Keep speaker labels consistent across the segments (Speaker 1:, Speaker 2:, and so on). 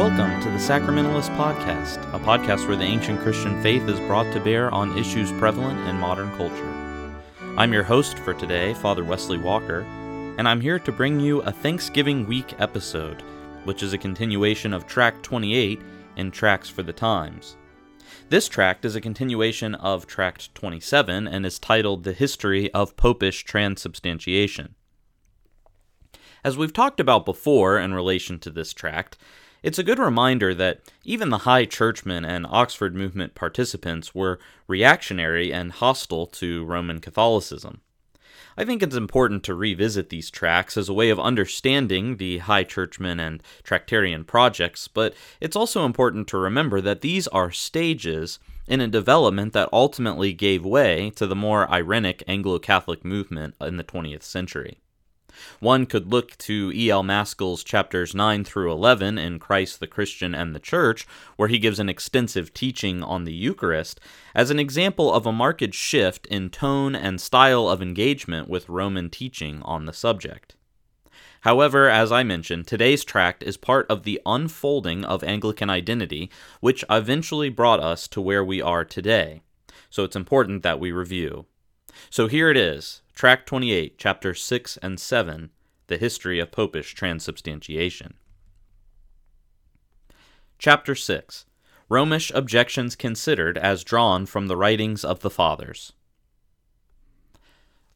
Speaker 1: Welcome to the Sacramentalist Podcast, a podcast where the ancient Christian faith is brought to bear on issues prevalent in modern culture. I'm your host for today, Father Wesley Walker, and I'm here to bring you a Thanksgiving week episode, which is a continuation of tract 28 in Tracts for the Times. This tract is a continuation of Tract 27 and is titled The History of Popish Transubstantiation. As we've talked about before in relation to this tract, it's a good reminder that even the High Churchmen and Oxford movement participants were reactionary and hostile to Roman Catholicism. I think it's important to revisit these tracts as a way of understanding the High Churchmen and Tractarian projects, but it's also important to remember that these are stages in a development that ultimately gave way to the more irenic Anglo Catholic movement in the 20th century. One could look to E.L. Mascall's chapters 9 through 11 in Christ, the Christian, and the Church, where he gives an extensive teaching on the Eucharist, as an example of a marked shift in tone and style of engagement with Roman teaching on the subject. However, as I mentioned, today's tract is part of the unfolding of Anglican identity, which eventually brought us to where we are today. So it's important that we review. So here it is Tract 28, Chapter 6 and 7 The History of Popish Transubstantiation. Chapter 6 Romish Objections Considered as Drawn from the Writings of the Fathers.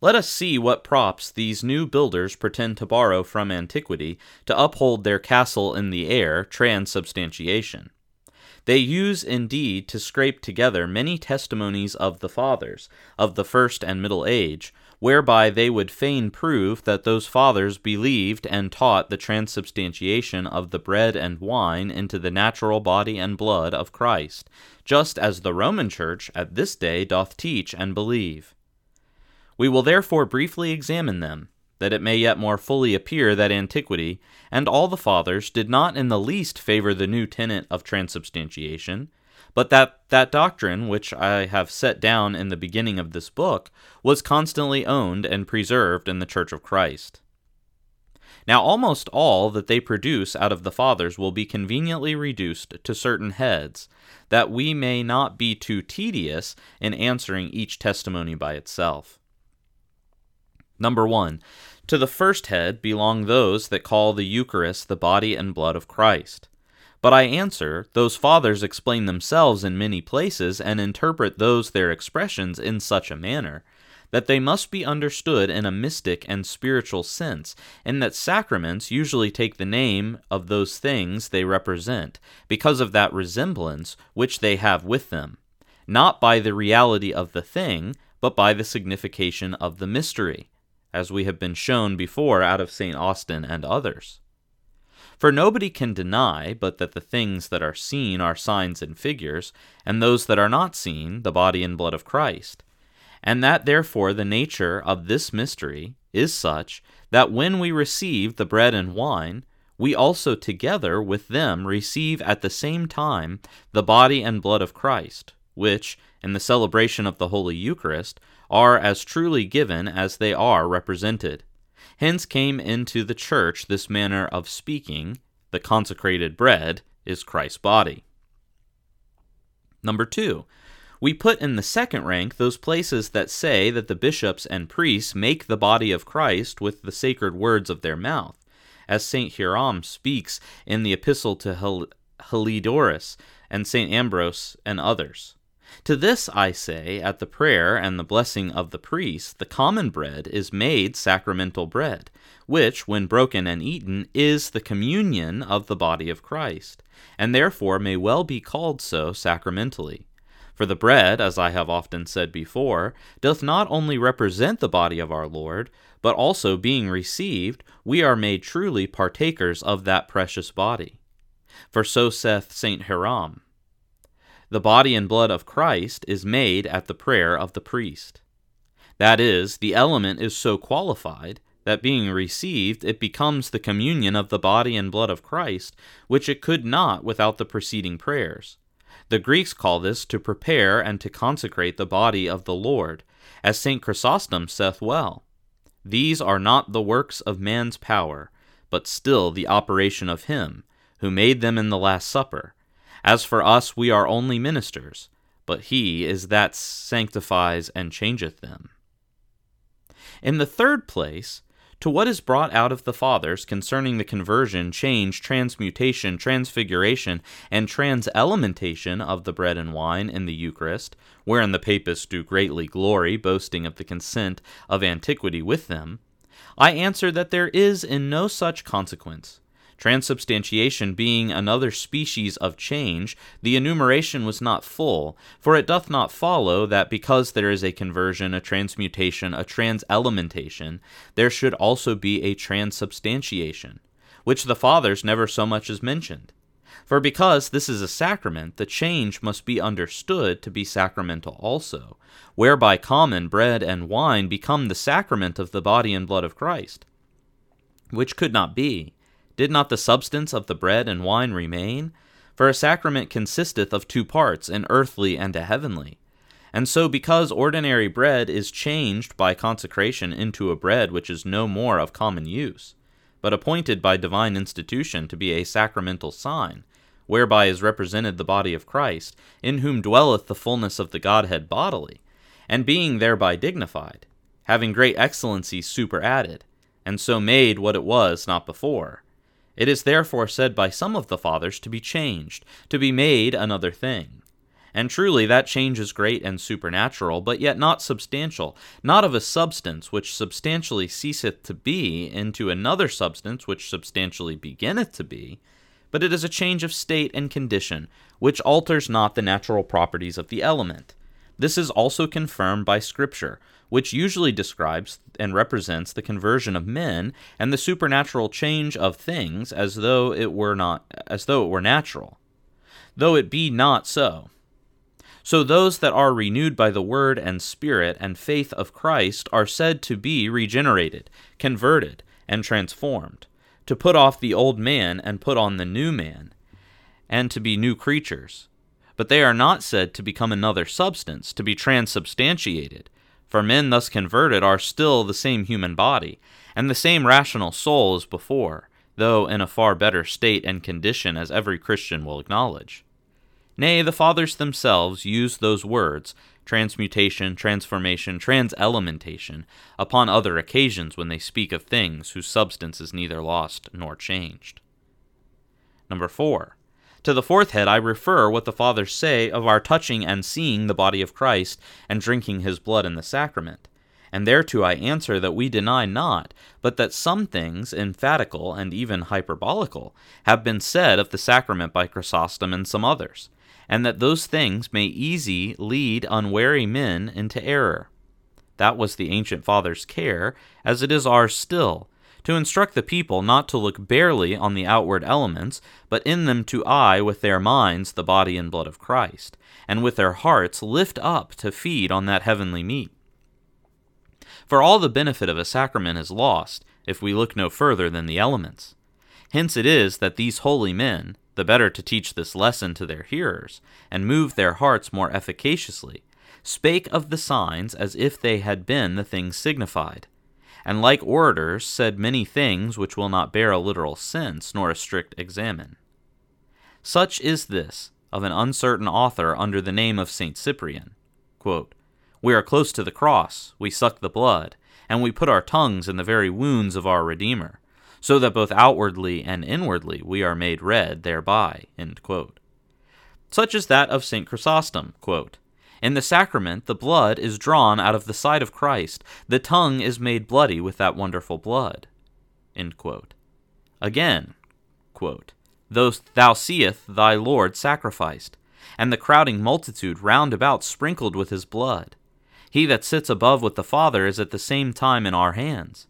Speaker 1: Let us see what props these new builders pretend to borrow from antiquity to uphold their castle in the air, transubstantiation. They use indeed to scrape together many testimonies of the fathers, of the first and middle age, whereby they would fain prove that those fathers believed and taught the transubstantiation of the bread and wine into the natural body and blood of Christ, just as the Roman Church at this day doth teach and believe. We will therefore briefly examine them that it may yet more fully appear that antiquity and all the fathers did not in the least favor the new tenet of transubstantiation, but that that doctrine which I have set down in the beginning of this book was constantly owned and preserved in the Church of Christ. Now, almost all that they produce out of the fathers will be conveniently reduced to certain heads, that we may not be too tedious in answering each testimony by itself. Number one, to the first head belong those that call the Eucharist the body and blood of Christ. But I answer, those fathers explain themselves in many places and interpret those their expressions in such a manner that they must be understood in a mystic and spiritual sense, and that sacraments usually take the name of those things they represent, because of that resemblance which they have with them, not by the reality of the thing, but by the signification of the mystery as we have been shown before out of St. Austin and others. For nobody can deny but that the things that are seen are signs and figures, and those that are not seen, the body and blood of Christ. And that therefore the nature of this mystery is such that when we receive the bread and wine, we also together with them receive at the same time the body and blood of Christ, which, in the celebration of the Holy Eucharist, are as truly given as they are represented. Hence came into the church this manner of speaking the consecrated bread is Christ's body. Number two, we put in the second rank those places that say that the bishops and priests make the body of Christ with the sacred words of their mouth, as St. Hierom speaks in the epistle to Hel- Heliodorus and St. Ambrose and others. To this I say, at the prayer and the blessing of the priest, the common bread is made sacramental bread, which, when broken and eaten, is the communion of the body of Christ, and therefore may well be called so sacramentally. For the bread, as I have often said before, doth not only represent the body of our Lord, but also being received, we are made truly partakers of that precious body. For so saith St. Hierom, the body and blood of Christ is made at the prayer of the priest. That is, the element is so qualified that being received, it becomes the communion of the body and blood of Christ, which it could not without the preceding prayers. The Greeks call this to prepare and to consecrate the body of the Lord, as St. Chrysostom saith well. These are not the works of man's power, but still the operation of him who made them in the Last Supper. As for us, we are only ministers, but he is that sanctifies and changeth them. In the third place, to what is brought out of the Fathers concerning the conversion, change, transmutation, transfiguration, and transelementation of the bread and wine in the Eucharist, wherein the papists do greatly glory, boasting of the consent of antiquity with them, I answer that there is in no such consequence. Transubstantiation being another species of change, the enumeration was not full, for it doth not follow that because there is a conversion, a transmutation, a transelementation, there should also be a transubstantiation, which the Fathers never so much as mentioned. For because this is a sacrament, the change must be understood to be sacramental also, whereby common bread and wine become the sacrament of the body and blood of Christ. Which could not be, did not the substance of the bread and wine remain? For a sacrament consisteth of two parts, an earthly and a heavenly. And so, because ordinary bread is changed by consecration into a bread which is no more of common use, but appointed by divine institution to be a sacramental sign, whereby is represented the body of Christ, in whom dwelleth the fullness of the Godhead bodily, and being thereby dignified, having great excellency superadded, and so made what it was not before it is therefore said by some of the fathers to be changed, to be made another thing. And truly that change is great and supernatural, but yet not substantial, not of a substance which substantially ceaseth to be into another substance which substantially beginneth to be, but it is a change of state and condition, which alters not the natural properties of the element. This is also confirmed by Scripture, which usually describes and represents the conversion of men and the supernatural change of things as though it were not as though it were natural though it be not so. So those that are renewed by the word and spirit and faith of Christ are said to be regenerated converted and transformed to put off the old man and put on the new man and to be new creatures. But they are not said to become another substance to be transubstantiated for men thus converted are still the same human body, and the same rational soul as before, though in a far better state and condition as every Christian will acknowledge. Nay, the Fathers themselves use those words, transmutation, transformation, transelementation, upon other occasions when they speak of things whose substance is neither lost nor changed. Number 4. To the fourth head I refer what the Fathers say of our touching and seeing the body of Christ and drinking his blood in the sacrament. And thereto I answer that we deny not, but that some things, emphatical and even hyperbolical, have been said of the sacrament by Chrysostom and some others, and that those things may easy lead unwary men into error. That was the ancient Fathers' care, as it is ours still, to instruct the people not to look barely on the outward elements, but in them to eye with their minds the body and blood of Christ, and with their hearts lift up to feed on that heavenly meat. For all the benefit of a sacrament is lost if we look no further than the elements. Hence it is that these holy men, the better to teach this lesson to their hearers, and move their hearts more efficaciously, spake of the signs as if they had been the things signified and like orators said many things which will not bear a literal sense nor a strict examen. Such is this of an uncertain author under the name of St. Cyprian. Quote, we are close to the cross, we suck the blood, and we put our tongues in the very wounds of our Redeemer, so that both outwardly and inwardly we are made red thereby. Such is that of St. Chrysostom. Quote, in the sacrament, the blood is drawn out of the side of Christ. The tongue is made bloody with that wonderful blood. Again, quote, thou seest thy Lord sacrificed, and the crowding multitude round about sprinkled with his blood. He that sits above with the Father is at the same time in our hands.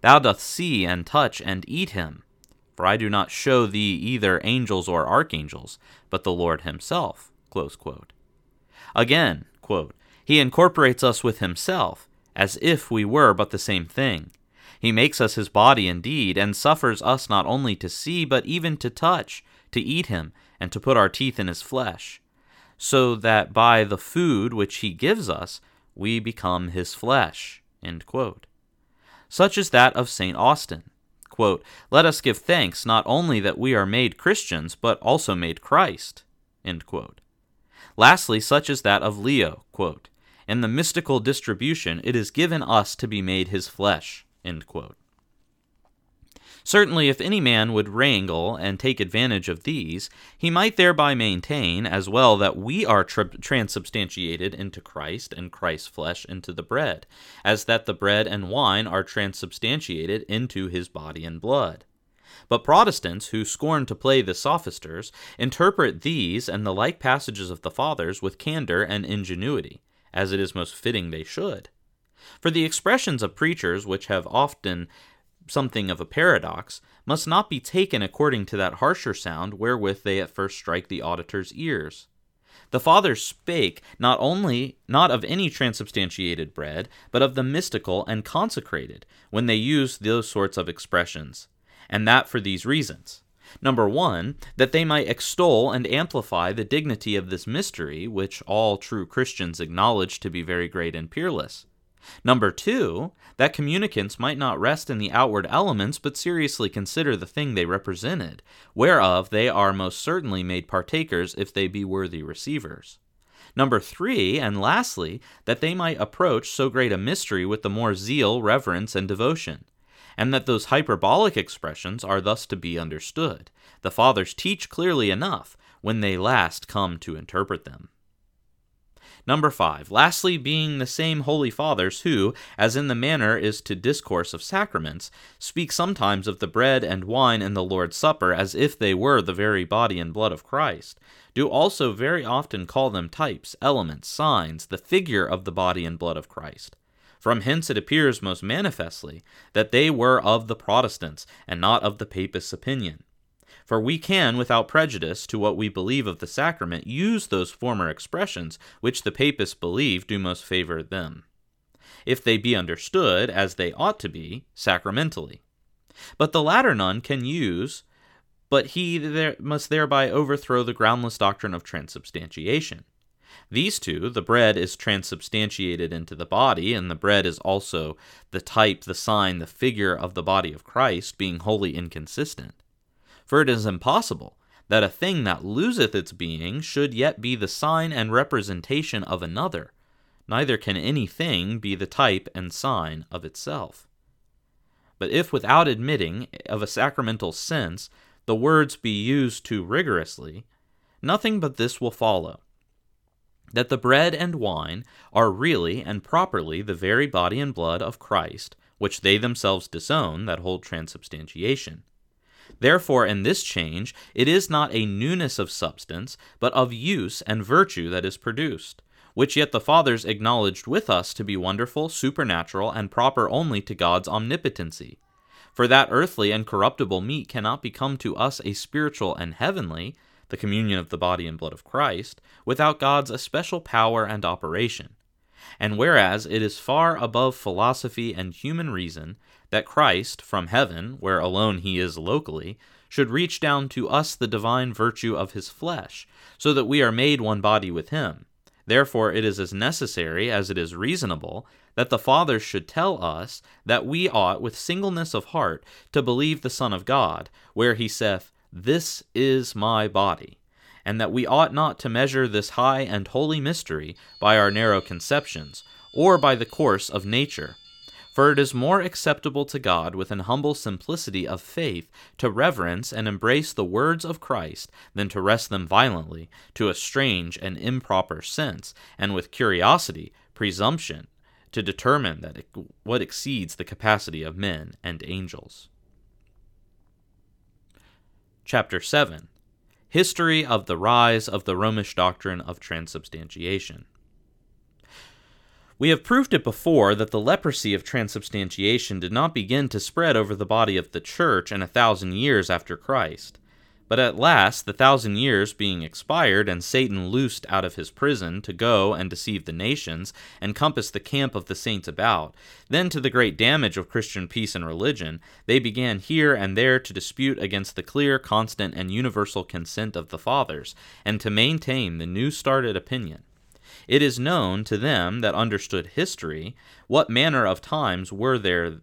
Speaker 1: Thou dost see and touch and eat him. For I do not show thee either angels or archangels, but the Lord himself. Again, quote, He incorporates us with Himself, as if we were but the same thing. He makes us His body indeed, and suffers us not only to see, but even to touch, to eat Him, and to put our teeth in His flesh, so that by the food which He gives us, we become His flesh. Such is that of St. Austin. quote, Let us give thanks not only that we are made Christians, but also made Christ. Lastly, such is that of Leo, quote, In the mystical distribution, it is given us to be made his flesh. Certainly, if any man would wrangle and take advantage of these, he might thereby maintain as well that we are tra- transubstantiated into Christ and Christ's flesh into the bread, as that the bread and wine are transubstantiated into his body and blood. But Protestants, who scorn to play the sophisters, interpret these and the like passages of the Fathers with candor and ingenuity, as it is most fitting they should. For the expressions of preachers which have often something of a paradox, must not be taken according to that harsher sound wherewith they at first strike the auditor's ears. The fathers spake not only not of any transubstantiated bread, but of the mystical and consecrated, when they used those sorts of expressions, and that for these reasons. Number one, that they might extol and amplify the dignity of this mystery, which all true Christians acknowledge to be very great and peerless. Number two, that communicants might not rest in the outward elements, but seriously consider the thing they represented, whereof they are most certainly made partakers if they be worthy receivers. Number three, and lastly, that they might approach so great a mystery with the more zeal, reverence, and devotion, and that those hyperbolic expressions are thus to be understood. The Fathers teach clearly enough when they last come to interpret them. Number five, lastly, being the same holy fathers who, as in the manner is to discourse of sacraments, speak sometimes of the bread and wine in the Lord's Supper as if they were the very body and blood of Christ, do also very often call them types, elements, signs, the figure of the body and blood of Christ. From hence it appears most manifestly that they were of the Protestants, and not of the Papists' opinion. For we can, without prejudice to what we believe of the sacrament, use those former expressions which the papists believe do most favor them, if they be understood, as they ought to be, sacramentally. But the latter none can use, but he there must thereby overthrow the groundless doctrine of transubstantiation. These two, the bread is transubstantiated into the body, and the bread is also the type, the sign, the figure of the body of Christ, being wholly inconsistent. For it is impossible that a thing that loseth its being should yet be the sign and representation of another, neither can any thing be the type and sign of itself. But if without admitting of a sacramental sense the words be used too rigorously, nothing but this will follow that the bread and wine are really and properly the very body and blood of Christ, which they themselves disown that hold transubstantiation. Therefore, in this change, it is not a newness of substance, but of use and virtue that is produced, which yet the fathers acknowledged with us to be wonderful, supernatural, and proper only to God's omnipotency. For that earthly and corruptible meat cannot become to us a spiritual and heavenly, the communion of the body and blood of Christ, without God's especial power and operation. And whereas it is far above philosophy and human reason that Christ, from heaven, where alone he is locally, should reach down to us the divine virtue of his flesh, so that we are made one body with him. Therefore, it is as necessary as it is reasonable that the Father should tell us that we ought, with singleness of heart, to believe the Son of God, where he saith, This is my body, and that we ought not to measure this high and holy mystery by our narrow conceptions, or by the course of nature for it is more acceptable to God with an humble simplicity of faith to reverence and embrace the words of Christ than to wrest them violently to a strange and improper sense, and with curiosity, presumption, to determine that what exceeds the capacity of men and angels. Chapter 7 History of the Rise of the Romish Doctrine of Transubstantiation. We have proved it before that the leprosy of transubstantiation did not begin to spread over the body of the church in a thousand years after Christ. But at last, the thousand years being expired, and Satan loosed out of his prison to go and deceive the nations, and compass the camp of the saints about, then to the great damage of Christian peace and religion, they began here and there to dispute against the clear, constant, and universal consent of the fathers, and to maintain the new started opinion. It is known to them that understood history what manner of times were there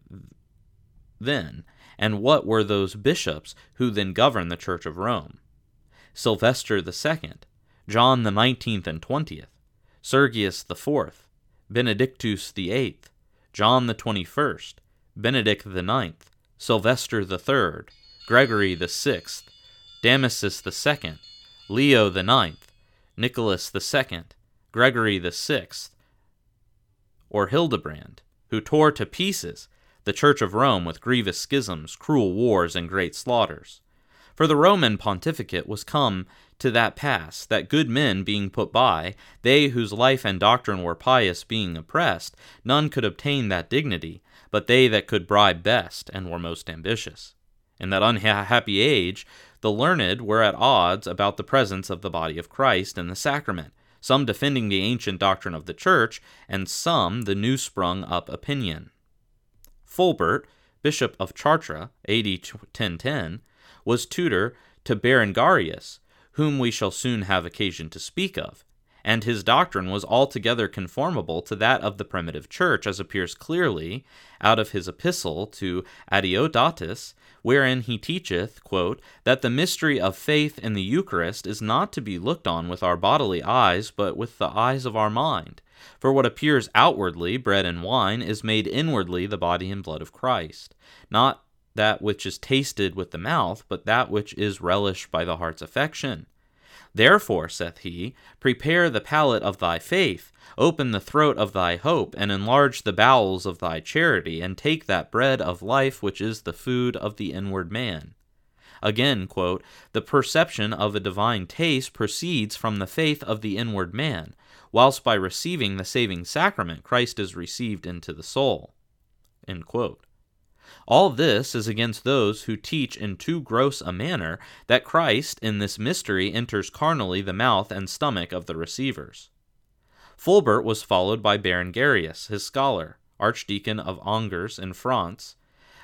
Speaker 1: then, And what were those bishops who then governed the Church of Rome? Sylvester Second, John the nineteenth and twentieth, Sergius the fourth, Benedictus the eighth, John the twenty-first, Benedict the ninth, Sylvester the third, Gregory the sixth, Damasus the second, Leo the ninth, Nicholas the second, Gregory the sixth, or Hildebrand, who tore to pieces the Church of Rome with grievous schisms, cruel wars, and great slaughters. For the Roman pontificate was come to that pass, that good men being put by, they whose life and doctrine were pious being oppressed, none could obtain that dignity, but they that could bribe best, and were most ambitious. In that unhappy age, the learned were at odds about the presence of the body of Christ in the sacrament, some defending the ancient doctrine of the Church, and some the new sprung up opinion. Fulbert, Bishop of Chartres, AD 1010, was tutor to Berengarius, whom we shall soon have occasion to speak of, and his doctrine was altogether conformable to that of the primitive church, as appears clearly out of his epistle to Adeodatus, wherein he teacheth, quote, that the mystery of faith in the Eucharist is not to be looked on with our bodily eyes, but with the eyes of our mind. For what appears outwardly, bread and wine, is made inwardly the body and blood of Christ. Not that which is tasted with the mouth, but that which is relished by the heart's affection. Therefore, saith he, prepare the palate of thy faith, open the throat of thy hope, and enlarge the bowels of thy charity, and take that bread of life which is the food of the inward man. Again, quote, the perception of a divine taste proceeds from the faith of the inward man, whilst by receiving the saving sacrament Christ is received into the soul. All this is against those who teach in too gross a manner that Christ in this mystery enters carnally the mouth and stomach of the receivers. Fulbert was followed by Berengarius, his scholar, archdeacon of Angers in France,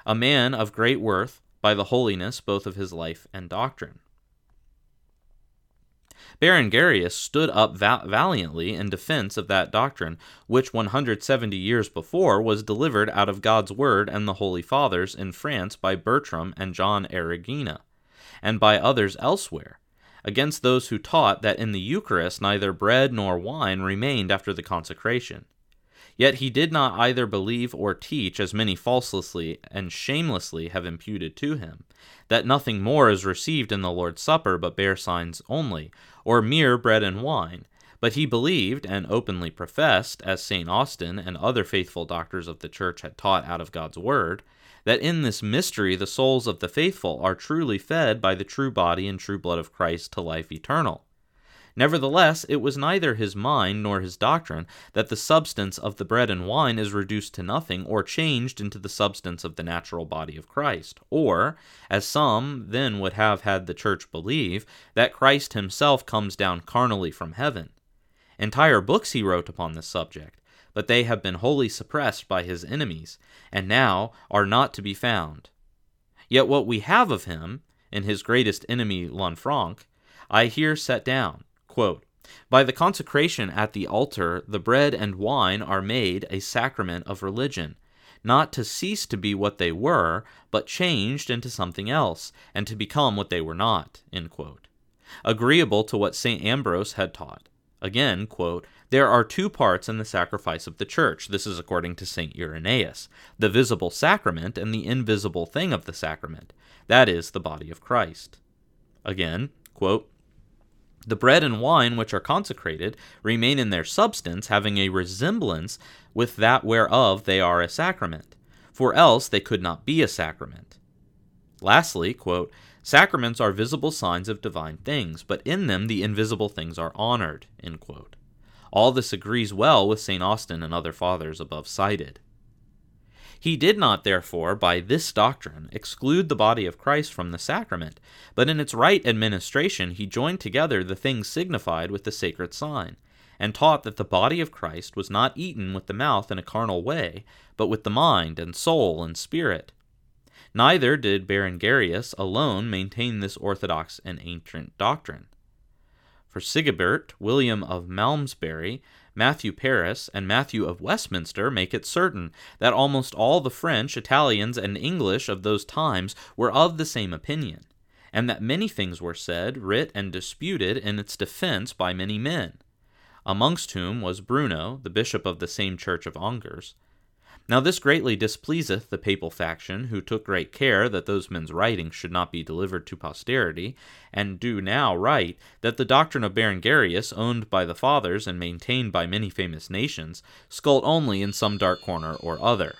Speaker 1: a man of great worth by the holiness both of his life and doctrine. Berengarius stood up val- valiantly in defense of that doctrine which 170 years before was delivered out of God's Word and the Holy Fathers in France by Bertram and John Erigena, and by others elsewhere, against those who taught that in the Eucharist neither bread nor wine remained after the consecration. Yet he did not either believe or teach, as many falsely and shamelessly have imputed to him, that nothing more is received in the Lord's Supper but bare signs only, or mere bread and wine. But he believed and openly professed, as St. Austin and other faithful doctors of the Church had taught out of God's Word, that in this mystery the souls of the faithful are truly fed by the true body and true blood of Christ to life eternal Nevertheless, it was neither his mind nor his doctrine that the substance of the bread and wine is reduced to nothing or changed into the substance of the natural body of Christ, or, as some then would have had the church believe, that Christ himself comes down carnally from heaven. Entire books he wrote upon this subject, but they have been wholly suppressed by his enemies, and now are not to be found. Yet what we have of him, in his greatest enemy Lanfranc, I here set down Quote, By the consecration at the altar, the bread and wine are made a sacrament of religion, not to cease to be what they were, but changed into something else, and to become what they were not. Agreeable to what St. Ambrose had taught. Again, quote, there are two parts in the sacrifice of the church. This is according to St. Irenaeus the visible sacrament and the invisible thing of the sacrament. That is the body of Christ. Again, quote, the bread and wine which are consecrated remain in their substance, having a resemblance with that whereof they are a sacrament, for else they could not be a sacrament. Lastly, quote, Sacraments are visible signs of divine things, but in them the invisible things are honored. All this agrees well with St. Austin and other fathers above cited. He did not, therefore, by this doctrine, exclude the body of Christ from the sacrament, but in its right administration he joined together the things signified with the sacred sign, and taught that the body of Christ was not eaten with the mouth in a carnal way, but with the mind and soul and spirit. Neither did Berengarius alone maintain this orthodox and ancient doctrine. For Sigebert, William of Malmesbury, Matthew Paris and Matthew of Westminster make it certain that almost all the French, Italians, and English of those times were of the same opinion, and that many things were said, writ, and disputed in its defense by many men, amongst whom was Bruno, the bishop of the same church of Angers. Now this greatly displeaseth the papal faction, who took great care that those men's writings should not be delivered to posterity, and do now write that the doctrine of Berengarius, owned by the fathers and maintained by many famous nations, skulked only in some dark corner or other.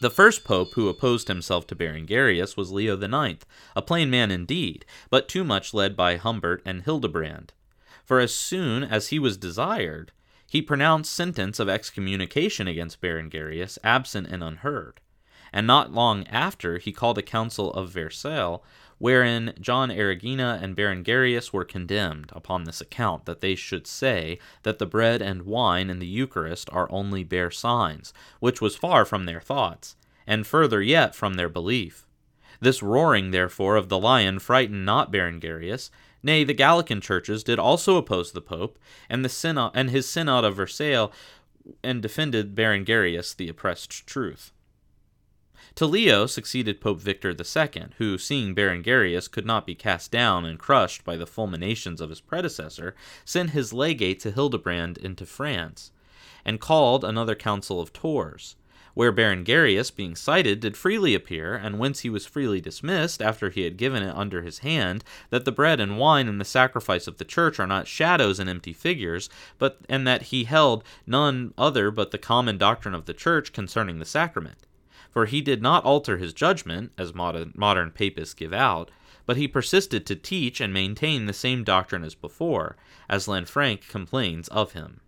Speaker 1: The first pope who opposed himself to Berengarius was Leo IX, a plain man indeed, but too much led by Humbert and Hildebrand. For as soon as he was desired, he pronounced sentence of excommunication against Berengarius, absent and unheard. And not long after, he called a council of Vercelli, wherein John Erigena and Berengarius were condemned upon this account, that they should say that the bread and wine in the Eucharist are only bare signs, which was far from their thoughts, and further yet from their belief. This roaring, therefore, of the lion frightened not Berengarius, Nay, the Gallican churches did also oppose the Pope and the synod and his synod of Vercelli, and defended Berengarius, the oppressed truth. To Leo succeeded Pope Victor II, who, seeing Berengarius could not be cast down and crushed by the fulminations of his predecessor, sent his legate to Hildebrand into France, and called another council of Tours where Berengarius, being cited, did freely appear, and whence he was freely dismissed after he had given it under his hand, that the bread and wine and the sacrifice of the church are not shadows and empty figures, but and that he held none other but the common doctrine of the church concerning the sacrament. For he did not alter his judgment, as modern, modern papists give out, but he persisted to teach and maintain the same doctrine as before, as Lanfranc complains of him.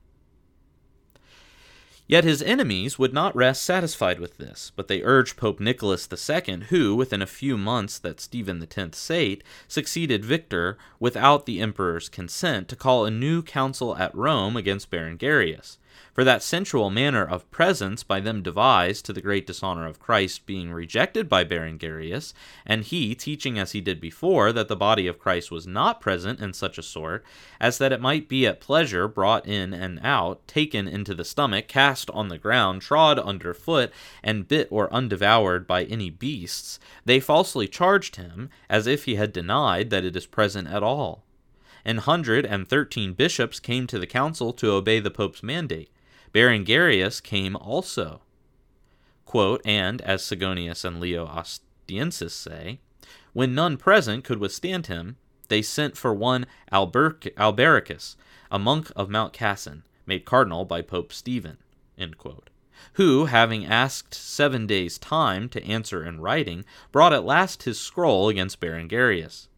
Speaker 1: Yet his enemies would not rest satisfied with this, but they urged Pope Nicholas II, who, within a few months that Stephen X sate, succeeded Victor without the emperor's consent, to call a new council at Rome against Berengarius, for that sensual manner of presence by them devised to the great dishonor of Christ being rejected by Berengarius, and he teaching as he did before that the body of Christ was not present in such a sort as that it might be at pleasure brought in and out, taken into the stomach, cast on the ground, trod under foot, and bit or undevoured by any beasts, they falsely charged him as if he had denied that it is present at all and hundred and thirteen bishops came to the council to obey the pope's mandate. Berengarius came also. Quote, and, as Sigonius and Leo Ostiensis say, when none present could withstand him, they sent for one Alber- Albericus, a monk of Mount Cassin, made cardinal by Pope Stephen, who, having asked seven days' time to answer in writing, brought at last his scroll against Berengarius.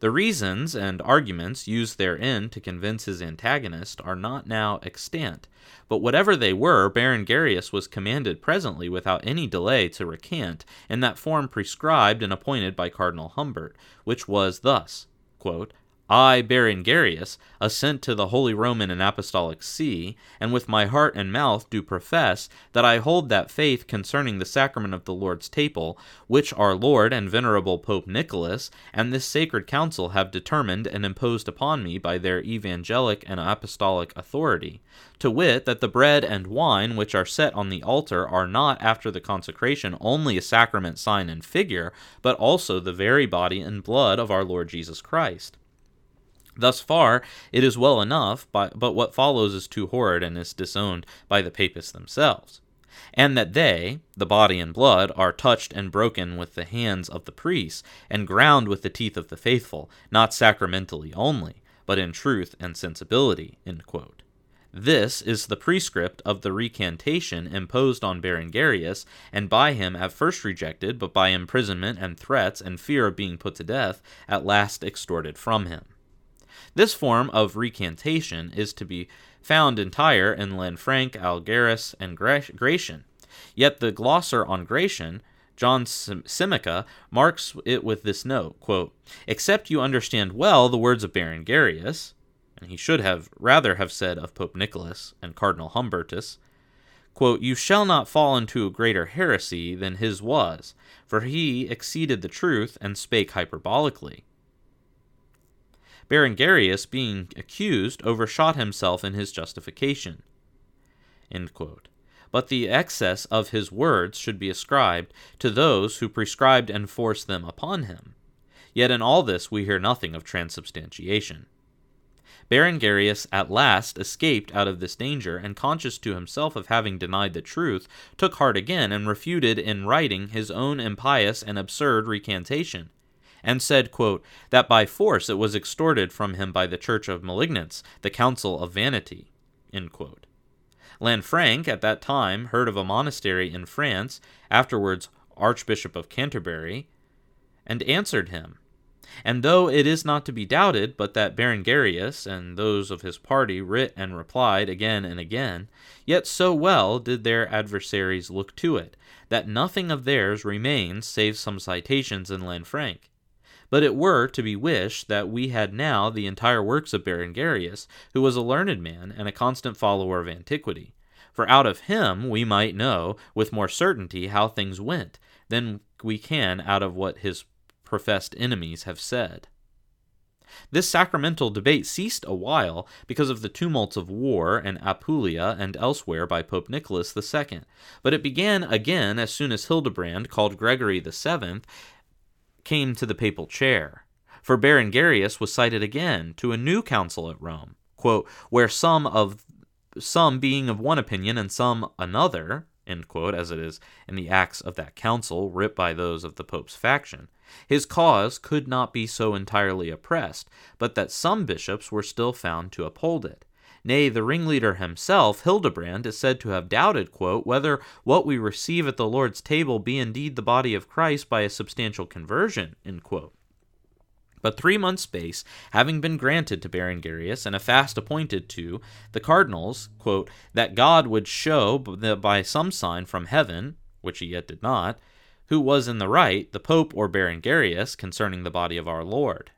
Speaker 1: The reasons and arguments used therein to convince his antagonist are not now extant, but whatever they were, Berengarius was commanded presently without any delay to recant in that form prescribed and appointed by Cardinal Humbert, which was thus quote, I, Berengarius, assent to the Holy Roman and Apostolic See, and with my heart and mouth do profess that I hold that faith concerning the sacrament of the Lord's table, which our Lord and venerable Pope Nicholas and this sacred council have determined and imposed upon me by their evangelic and apostolic authority, to wit, that the bread and wine which are set on the altar are not after the consecration only a sacrament, sign, and figure, but also the very body and blood of our Lord Jesus Christ. Thus far, it is well enough, but, but what follows is too horrid and is disowned by the papists themselves. And that they, the body and blood, are touched and broken with the hands of the priests, and ground with the teeth of the faithful, not sacramentally only, but in truth and sensibility. This is the prescript of the recantation imposed on Berengarius, and by him at first rejected, but by imprisonment and threats and fear of being put to death, at last extorted from him. This form of recantation is to be found entire in Lanfranc, Algerus, and Gratian. Yet the glosser on Gratian, John Semeca, marks it with this note quote, Except you understand well the words of Berengarius, and he should have rather have said of Pope Nicholas and Cardinal Humbertus, quote, You shall not fall into a greater heresy than his was, for he exceeded the truth and spake hyperbolically. Berengarius, being accused, overshot himself in his justification. But the excess of his words should be ascribed to those who prescribed and forced them upon him. Yet in all this we hear nothing of transubstantiation. Berengarius at last escaped out of this danger, and conscious to himself of having denied the truth, took heart again and refuted in writing his own impious and absurd recantation, and said, quote, that by force it was extorted from him by the church of malignants, the council of vanity. Lanfranc at that time heard of a monastery in France, afterwards Archbishop of Canterbury, and answered him and though it is not to be doubted but that Berengarius and those of his party writ and replied again and again, yet so well did their adversaries look to it, that nothing of theirs remains save some citations in Lanfranc. But it were to be wished that we had now the entire works of Berengarius, who was a learned man and a constant follower of antiquity. For out of him we might know with more certainty how things went than we can out of what his professed enemies have said. This sacramental debate ceased a while because of the tumults of war in Apulia and elsewhere by Pope Nicholas II, but it began again as soon as Hildebrand, called Gregory VII, came to the papal chair. For Berengarius was cited again to a new council at Rome, quote, where some of some being of one opinion and some another, quote, as it is in the acts of that council, writ by those of the Pope's faction, his cause could not be so entirely oppressed, but that some bishops were still found to uphold it. Nay, the ringleader himself, Hildebrand, is said to have doubted, quote, whether what we receive at the Lord's table be indeed the body of Christ by a substantial conversion. But three months' space having been granted to Berengarius, and a fast appointed to the cardinals, quote, that God would show by some sign from heaven, which he yet did not, who was in the right, the Pope or Berengarius, concerning the body of our Lord.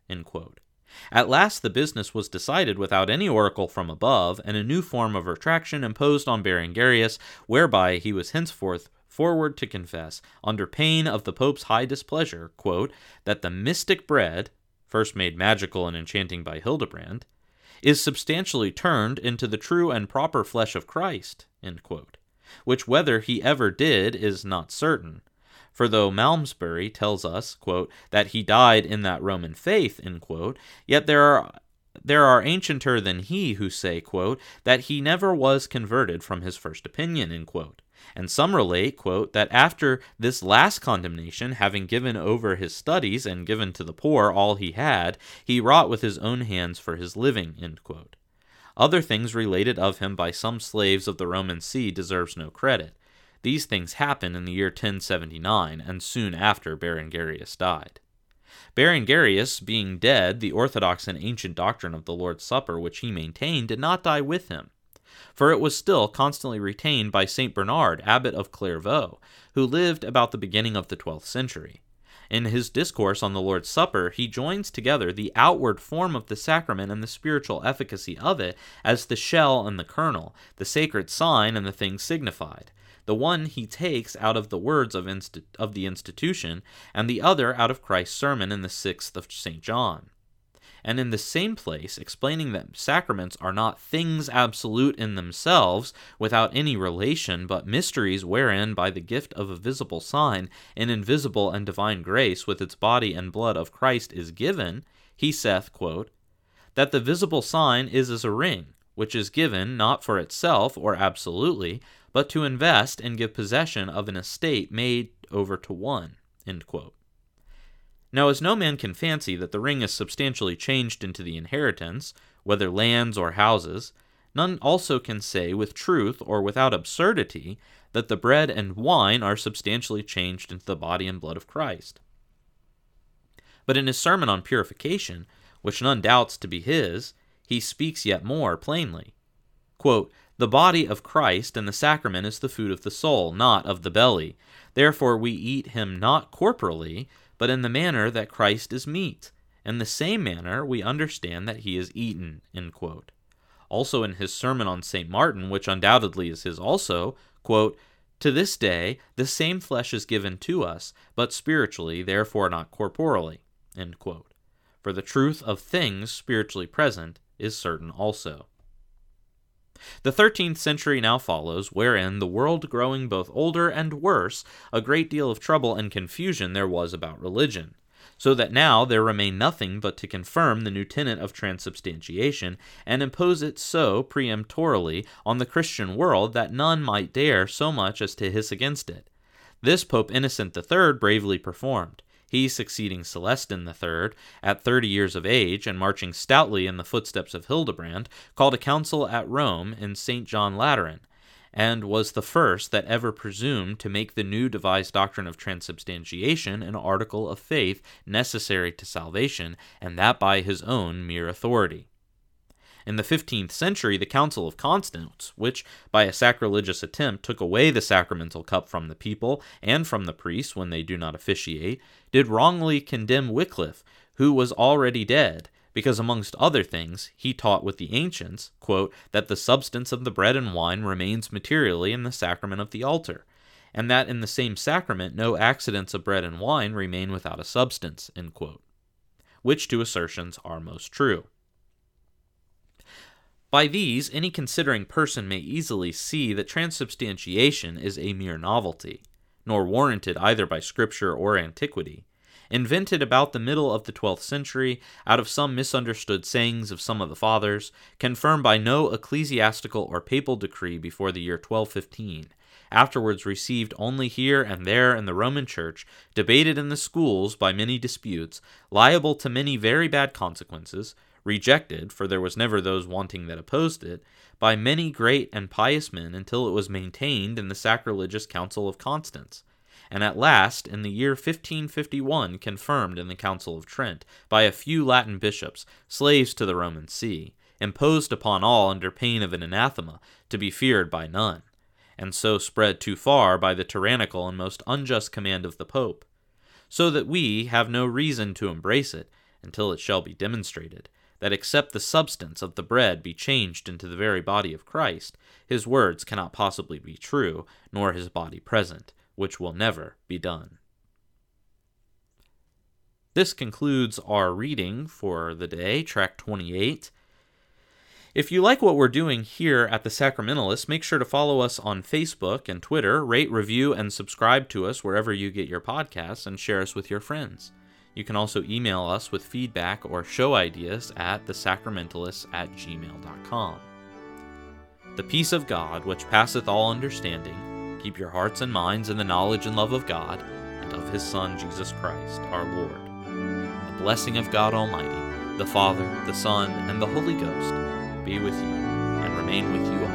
Speaker 1: At last the business was decided without any oracle from above, and a new form of retraction imposed on Berengarius, whereby he was henceforth forward to confess, under pain of the Pope's high displeasure, quote, that the mystic bread, first made magical and enchanting by Hildebrand, is substantially turned into the true and proper flesh of Christ, which whether he ever did is not certain for though Malmesbury tells us, quote, that he died in that Roman faith, quote, yet there are there are ancienter than he who say, quote, that he never was converted from his first opinion, quote. And some relate, quote, that after this last condemnation, having given over his studies and given to the poor all he had, he wrought with his own hands for his living, Other things related of him by some slaves of the Roman see deserves no credit. These things happened in the year 1079, and soon after Berengarius died. Berengarius, being dead, the orthodox and ancient doctrine of the Lord's Supper which he maintained did not die with him, for it was still constantly retained by St. Bernard, abbot of Clairvaux, who lived about the beginning of the twelfth century. In his discourse on the Lord's Supper, he joins together the outward form of the sacrament and the spiritual efficacy of it as the shell and the kernel, the sacred sign and the thing signified. The one he takes out of the words of, insti- of the institution, and the other out of Christ's sermon in the sixth of St. John. And in the same place, explaining that sacraments are not things absolute in themselves, without any relation, but mysteries wherein, by the gift of a visible sign, an invisible and divine grace with its body and blood of Christ is given, he saith, quote, that the visible sign is as a ring, which is given not for itself or absolutely, but to invest and give possession of an estate made over to one. Now, as no man can fancy that the ring is substantially changed into the inheritance, whether lands or houses, none also can say with truth or without absurdity that the bread and wine are substantially changed into the body and blood of Christ. But in his sermon on purification, which none doubts to be his, he speaks yet more plainly. Quote, the body of Christ and the sacrament is the food of the soul, not of the belly. Therefore we eat him not corporally, but in the manner that Christ is meat. In the same manner we understand that he is eaten. Also in his sermon on St. Martin, which undoubtedly is his also, quote, To this day the same flesh is given to us, but spiritually, therefore not corporally. for the truth of things spiritually present is certain also. The thirteenth century now follows, wherein, the world growing both older and worse, a great deal of trouble and confusion there was about religion so that now there remained nothing but to confirm the new tenet of transubstantiation and impose it so peremptorily on the Christian world that none might dare so much as to hiss against it. This Pope Innocent III bravely performed. He, succeeding Celestine III, at thirty years of age, and marching stoutly in the footsteps of Hildebrand, called a council at Rome in St. John Lateran, and was the first that ever presumed to make the new devised doctrine of transubstantiation an article of faith necessary to salvation, and that by his own mere authority. In the fifteenth century, the Council of Constance, which by a sacrilegious attempt took away the sacramental cup from the people and from the priests when they do not officiate, did wrongly condemn Wycliffe, who was already dead, because amongst other things he taught with the ancients quote, that the substance of the bread and wine remains materially in the sacrament of the altar and that in the same sacrament no accidents of bread and wine remain without a substance which two assertions are most true by these any considering person may easily see that transubstantiation is a mere novelty nor warranted either by scripture or antiquity. Invented about the middle of the 12th century out of some misunderstood sayings of some of the fathers, confirmed by no ecclesiastical or papal decree before the year 1215, afterwards received only here and there in the Roman Church, debated in the schools by many disputes, liable to many very bad consequences, rejected, for there was never those wanting that opposed it, by many great and pious men until it was maintained in the sacrilegious Council of Constance and at last, in the year 1551, confirmed in the Council of Trent by a few Latin bishops, slaves to the Roman see, imposed upon all under pain of an anathema, to be feared by none, and so spread too far by the tyrannical and most unjust command of the Pope, so that we have no reason to embrace it until it shall be demonstrated that except the substance of the bread be changed into the very body of Christ, his words cannot possibly be true, nor his body present, which will never be done. This concludes our reading for the day, tract 28. If you like what we're doing here at the Sacramentalist, make sure to follow us on Facebook and Twitter, rate, review, and subscribe to us wherever you get your podcasts, and share us with your friends. You can also email us with feedback or show ideas at thesacramentalists at gmail.com. The peace of God, which passeth all understanding, Keep your hearts and minds in the knowledge and love of God and of His Son, Jesus Christ, our Lord. The blessing of God Almighty, the Father, the Son, and the Holy Ghost be with you and remain with you always.